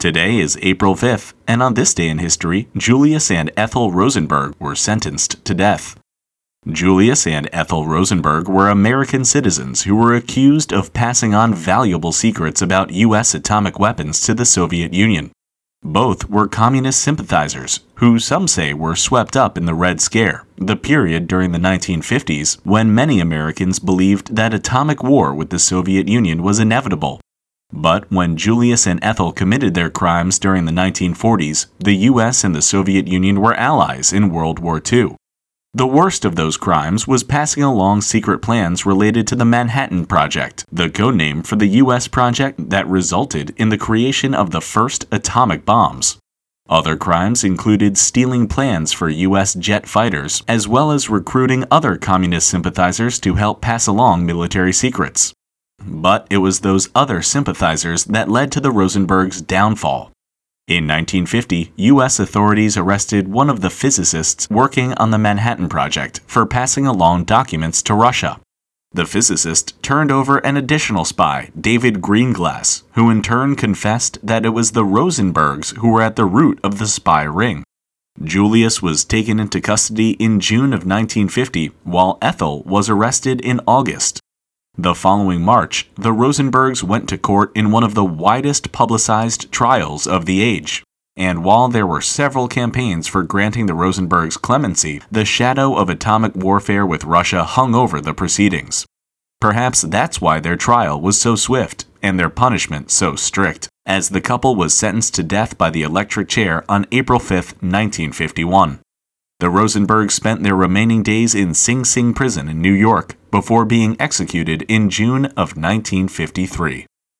Today is April 5th, and on this day in history, Julius and Ethel Rosenberg were sentenced to death. Julius and Ethel Rosenberg were American citizens who were accused of passing on valuable secrets about U.S. atomic weapons to the Soviet Union. Both were communist sympathizers, who some say were swept up in the Red Scare, the period during the 1950s when many Americans believed that atomic war with the Soviet Union was inevitable. But when Julius and Ethel committed their crimes during the 1940s, the US and the Soviet Union were allies in World War II. The worst of those crimes was passing along secret plans related to the Manhattan Project, the code name for the U.S. project that resulted in the creation of the first atomic bombs. Other crimes included stealing plans for U.S. jet fighters, as well as recruiting other communist sympathizers to help pass along military secrets. But it was those other sympathizers that led to the Rosenbergs' downfall. In 1950, U.S. authorities arrested one of the physicists working on the Manhattan Project for passing along documents to Russia. The physicist turned over an additional spy, David Greenglass, who in turn confessed that it was the Rosenbergs who were at the root of the spy ring. Julius was taken into custody in June of 1950, while Ethel was arrested in August. The following March, the Rosenbergs went to court in one of the widest publicized trials of the age. And while there were several campaigns for granting the Rosenbergs clemency, the shadow of atomic warfare with Russia hung over the proceedings. Perhaps that's why their trial was so swift and their punishment so strict, as the couple was sentenced to death by the electric chair on April 5, 1951. The Rosenbergs spent their remaining days in Sing Sing prison in New York before being executed in June of 1953.